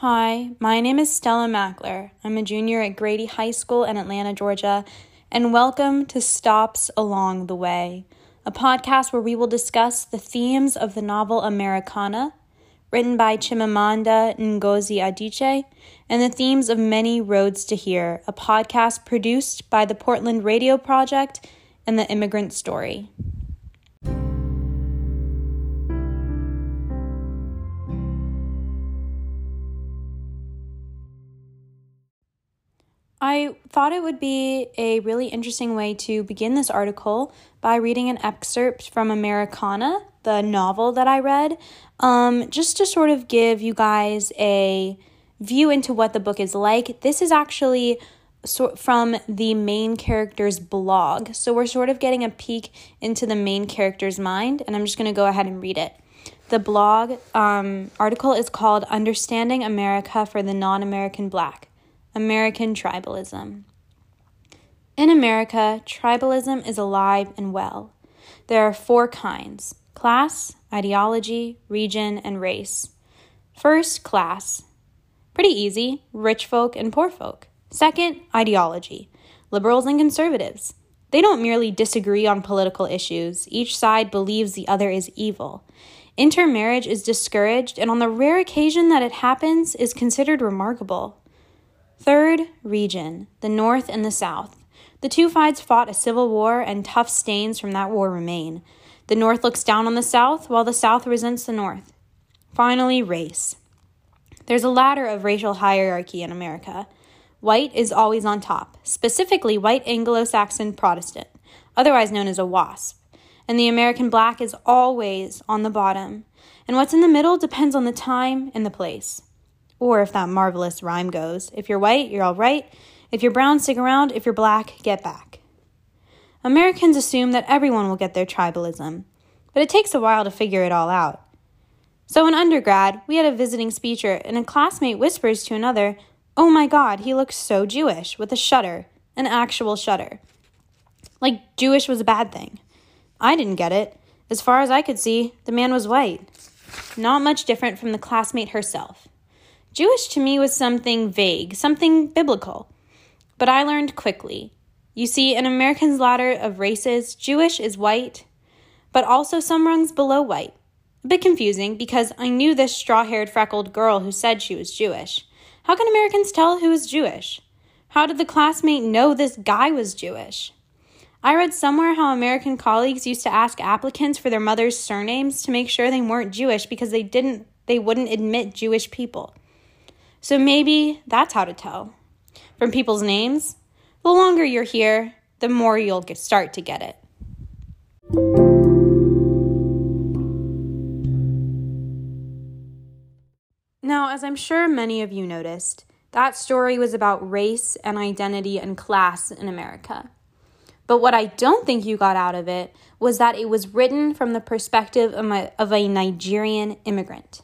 Hi, my name is Stella Mackler. I'm a junior at Grady High School in Atlanta, Georgia, and welcome to Stops Along the Way, a podcast where we will discuss the themes of the novel Americanah, written by Chimamanda Ngozi Adichie, and the themes of Many Roads to Here, a podcast produced by the Portland Radio Project and the Immigrant Story. I thought it would be a really interesting way to begin this article by reading an excerpt from Americanah, the novel that I read, um, just to sort of give you guys a view into what the book is like. This is actually from the main character's blog. So we're sort of getting a peek into the main character's mind, and I'm just going to go ahead and read it. The blog um, article is called Understanding America for the Non American Black. American tribalism. In America, tribalism is alive and well. There are four kinds class, ideology, region, and race. First, class. Pretty easy rich folk and poor folk. Second, ideology liberals and conservatives. They don't merely disagree on political issues, each side believes the other is evil. Intermarriage is discouraged, and on the rare occasion that it happens, is considered remarkable. Third region, the North and the South. The two sides fought a civil war, and tough stains from that war remain. The North looks down on the South, while the South resents the North. Finally, race. There's a ladder of racial hierarchy in America. White is always on top, specifically white Anglo Saxon Protestant, otherwise known as a WASP. And the American black is always on the bottom. And what's in the middle depends on the time and the place. Or if that marvelous rhyme goes, if you're white, you're all right. If you're brown, stick around. If you're black, get back. Americans assume that everyone will get their tribalism, but it takes a while to figure it all out. So in undergrad, we had a visiting speaker, and a classmate whispers to another, Oh my god, he looks so Jewish, with a shudder, an actual shudder. Like Jewish was a bad thing. I didn't get it. As far as I could see, the man was white. Not much different from the classmate herself. Jewish to me was something vague, something biblical. But I learned quickly. You see, in American's ladder of races, Jewish is white, but also some rungs below white. A bit confusing because I knew this straw haired, freckled girl who said she was Jewish. How can Americans tell who is Jewish? How did the classmate know this guy was Jewish? I read somewhere how American colleagues used to ask applicants for their mother's surnames to make sure they weren't Jewish because they didn't they wouldn't admit Jewish people. So maybe that's how to tell. From people's names, the longer you're here, the more you'll get, start to get it. Now, as I'm sure many of you noticed, that story was about race and identity and class in America. But what I don't think you got out of it was that it was written from the perspective of a, of a Nigerian immigrant.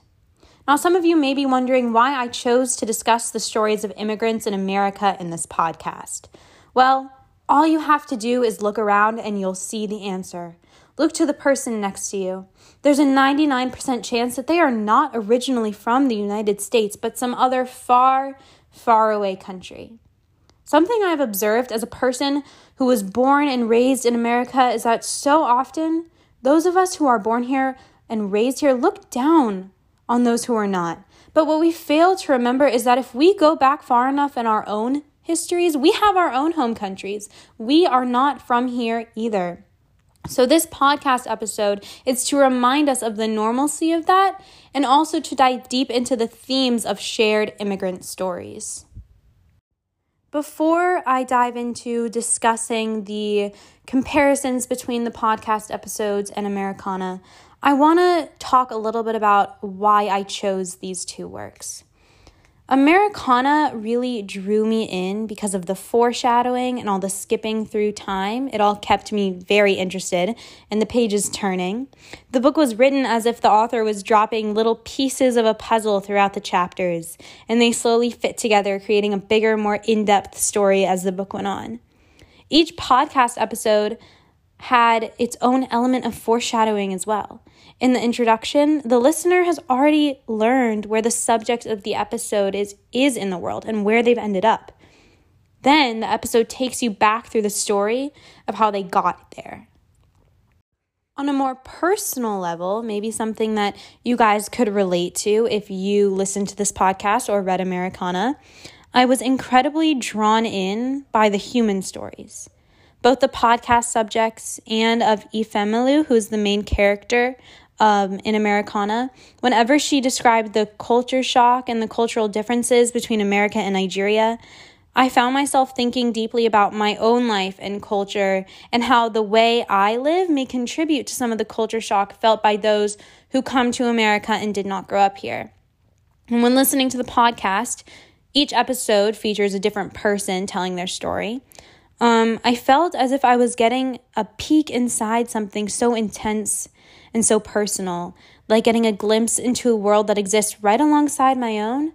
Now, some of you may be wondering why I chose to discuss the stories of immigrants in America in this podcast. Well, all you have to do is look around and you'll see the answer. Look to the person next to you. There's a 99% chance that they are not originally from the United States, but some other far, far away country. Something I've observed as a person who was born and raised in America is that so often those of us who are born here and raised here look down on those who are not. But what we fail to remember is that if we go back far enough in our own histories, we have our own home countries. We are not from here either. So, this podcast episode is to remind us of the normalcy of that and also to dive deep into the themes of shared immigrant stories. Before I dive into discussing the comparisons between the podcast episodes and Americanah, I want to talk a little bit about why I chose these two works. Americanah really drew me in because of the foreshadowing and all the skipping through time. It all kept me very interested and the pages turning. The book was written as if the author was dropping little pieces of a puzzle throughout the chapters, and they slowly fit together, creating a bigger, more in depth story as the book went on. Each podcast episode had its own element of foreshadowing as well. In the introduction, the listener has already learned where the subject of the episode is is in the world and where they've ended up. Then the episode takes you back through the story of how they got there. On a more personal level, maybe something that you guys could relate to if you listened to this podcast or read Americanah, I was incredibly drawn in by the human stories. Both the podcast subjects and of Ifemelu, who's the main character um, in Americanah, whenever she described the culture shock and the cultural differences between America and Nigeria, I found myself thinking deeply about my own life and culture and how the way I live may contribute to some of the culture shock felt by those who come to America and did not grow up here. And when listening to the podcast, each episode features a different person telling their story. Um, I felt as if I was getting a peek inside something so intense and so personal, like getting a glimpse into a world that exists right alongside my own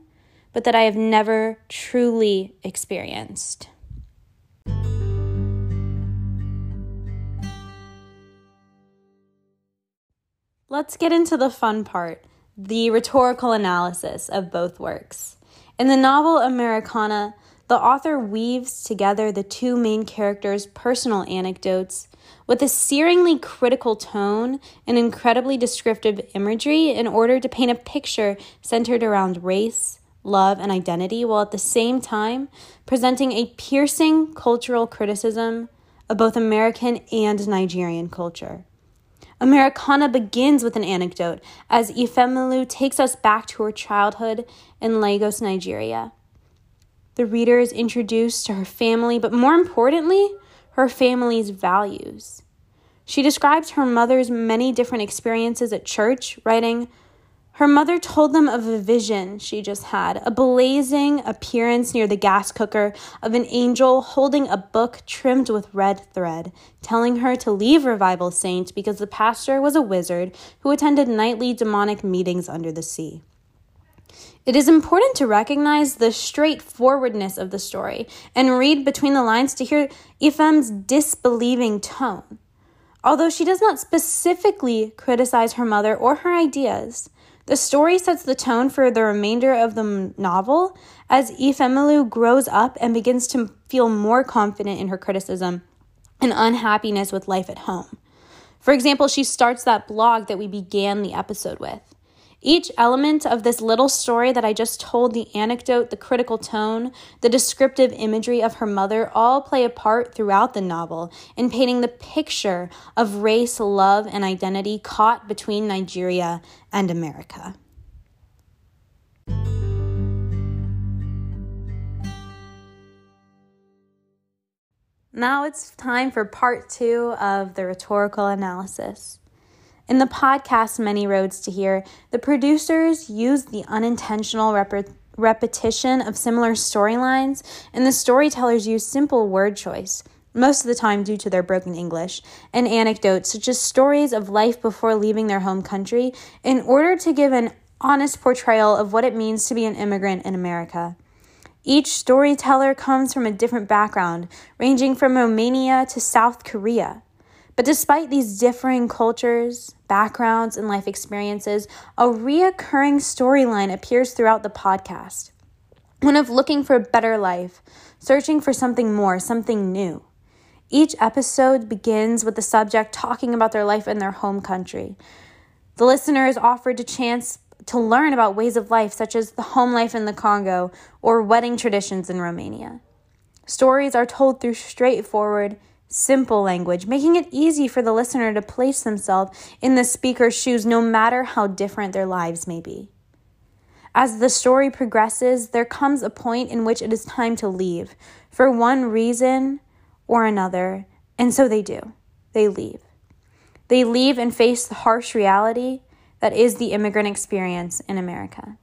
but that I have never truly experienced. Let's get into the fun part the rhetorical analysis of both works. In the novel Americanah, the author weaves together the two main characters' personal anecdotes with a searingly critical tone and incredibly descriptive imagery in order to paint a picture centered around race, love, and identity, while at the same time presenting a piercing cultural criticism of both American and Nigerian culture. Americanah begins with an anecdote as Ifemelu takes us back to her childhood in Lagos, Nigeria. The reader is introduced to her family, but more importantly, her family's values. She describes her mother's many different experiences at church, writing, her mother told them of a vision she just had a blazing appearance near the gas cooker of an angel holding a book trimmed with red thread, telling her to leave Revival Saint because the pastor was a wizard who attended nightly demonic meetings under the sea. It is important to recognize the straightforwardness of the story and read between the lines to hear Ifem's disbelieving tone. Although she does not specifically criticize her mother or her ideas, the story sets the tone for the remainder of the novel as Ifemelu grows up and begins to feel more confident in her criticism and unhappiness with life at home. For example, she starts that blog that we began the episode with. Each element of this little story that I just told the anecdote, the critical tone, the descriptive imagery of her mother all play a part throughout the novel in painting the picture of race, love, and identity caught between Nigeria and America. Now it's time for part two of the rhetorical analysis. In the podcast Many Roads to Here, the producers used the unintentional rep- repetition of similar storylines, and the storytellers used simple word choice, most of the time due to their broken English, and anecdotes such as stories of life before leaving their home country in order to give an honest portrayal of what it means to be an immigrant in America. Each storyteller comes from a different background, ranging from Romania to South Korea. But despite these differing cultures, backgrounds, and life experiences, a reoccurring storyline appears throughout the podcast. One of looking for a better life, searching for something more, something new. Each episode begins with the subject talking about their life in their home country. The listener is offered a chance to learn about ways of life such as the home life in the Congo or wedding traditions in Romania. Stories are told through straightforward, simple language, making it easy for the listener to place themselves in the speaker's shoes no matter how different their lives may be. As the story progresses, there comes a point in which it is time to leave for one reason or another, and so they do. They leave. They leave and face the harsh reality that is the immigrant experience in America.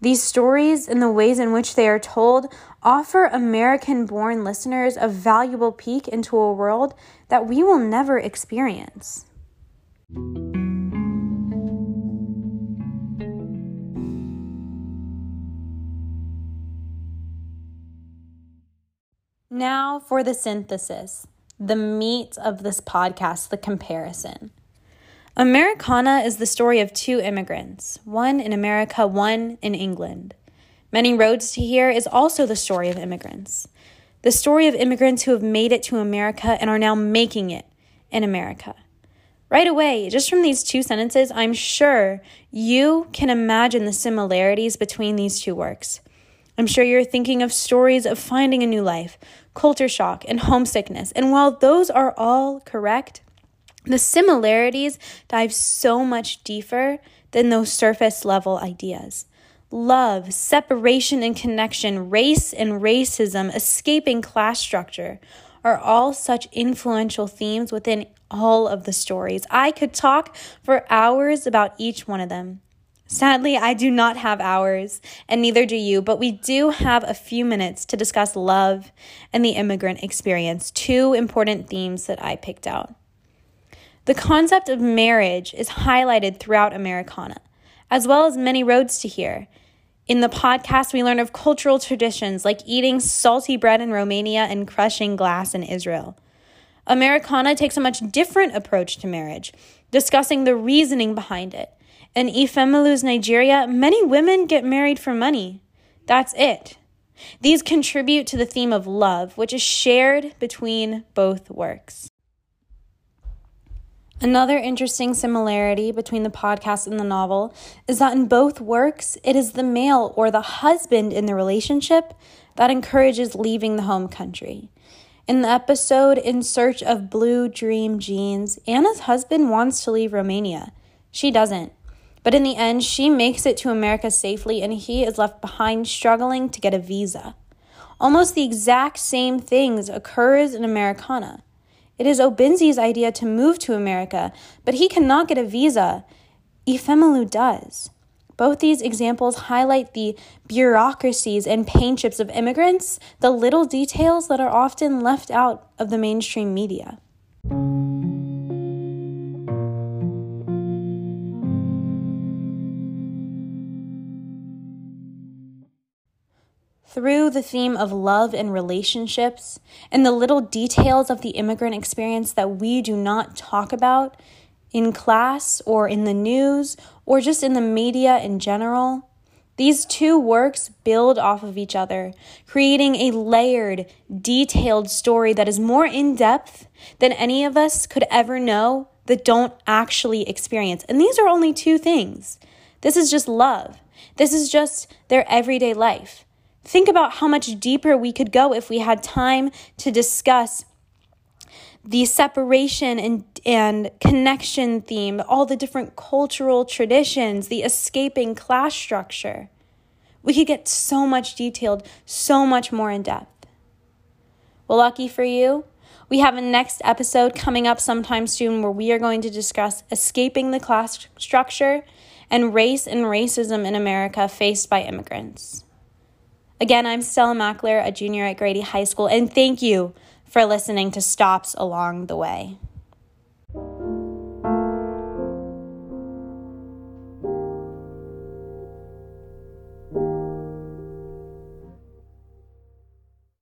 These stories and the ways in which they are told offer American born listeners a valuable peek into a world that we will never experience. Now for the synthesis the meat of this podcast, the comparison. Americanah is the story of two immigrants, one in America, one in England. Many Roads to Here is also the story of immigrants. The story of immigrants who have made it to America and are now making it in America. Right away, just from these two sentences, I'm sure you can imagine the similarities between these two works. I'm sure you're thinking of stories of finding a new life, culture shock, and homesickness. And while those are all correct, the similarities dive so much deeper than those surface level ideas. Love, separation and connection, race and racism, escaping class structure are all such influential themes within all of the stories. I could talk for hours about each one of them. Sadly, I do not have hours, and neither do you, but we do have a few minutes to discuss love and the immigrant experience, two important themes that I picked out. The concept of marriage is highlighted throughout Americanah, as well as many roads to here. In the podcast, we learn of cultural traditions like eating salty bread in Romania and crushing glass in Israel. Americanah takes a much different approach to marriage, discussing the reasoning behind it. In Ifemelu's Nigeria, many women get married for money. That's it. These contribute to the theme of love, which is shared between both works. Another interesting similarity between the podcast and the novel is that in both works, it is the male or the husband in the relationship that encourages leaving the home country. In the episode In Search of Blue Dream Jeans, Anna's husband wants to leave Romania. She doesn't. But in the end, she makes it to America safely and he is left behind struggling to get a visa. Almost the exact same things occurs in Americanah. It is Obinze's idea to move to America, but he cannot get a visa. Ifemelu does. Both these examples highlight the bureaucracies and painships of immigrants, the little details that are often left out of the mainstream media. Through the theme of love and relationships and the little details of the immigrant experience that we do not talk about, in class or in the news or just in the media in general. These two works build off of each other, creating a layered, detailed story that is more in depth than any of us could ever know that don't actually experience. And these are only two things. This is just love. This is just their everyday life. Think about how much deeper we could go if we had time to discuss the separation and, and connection theme, all the different cultural traditions, the escaping class structure. We could get so much detailed, so much more in depth. Well, lucky for you, we have a next episode coming up sometime soon where we are going to discuss escaping the class structure and race and racism in America faced by immigrants. Again, I'm Stella Mackler, a junior at Grady High School, and thank you for listening to Stops Along the Way.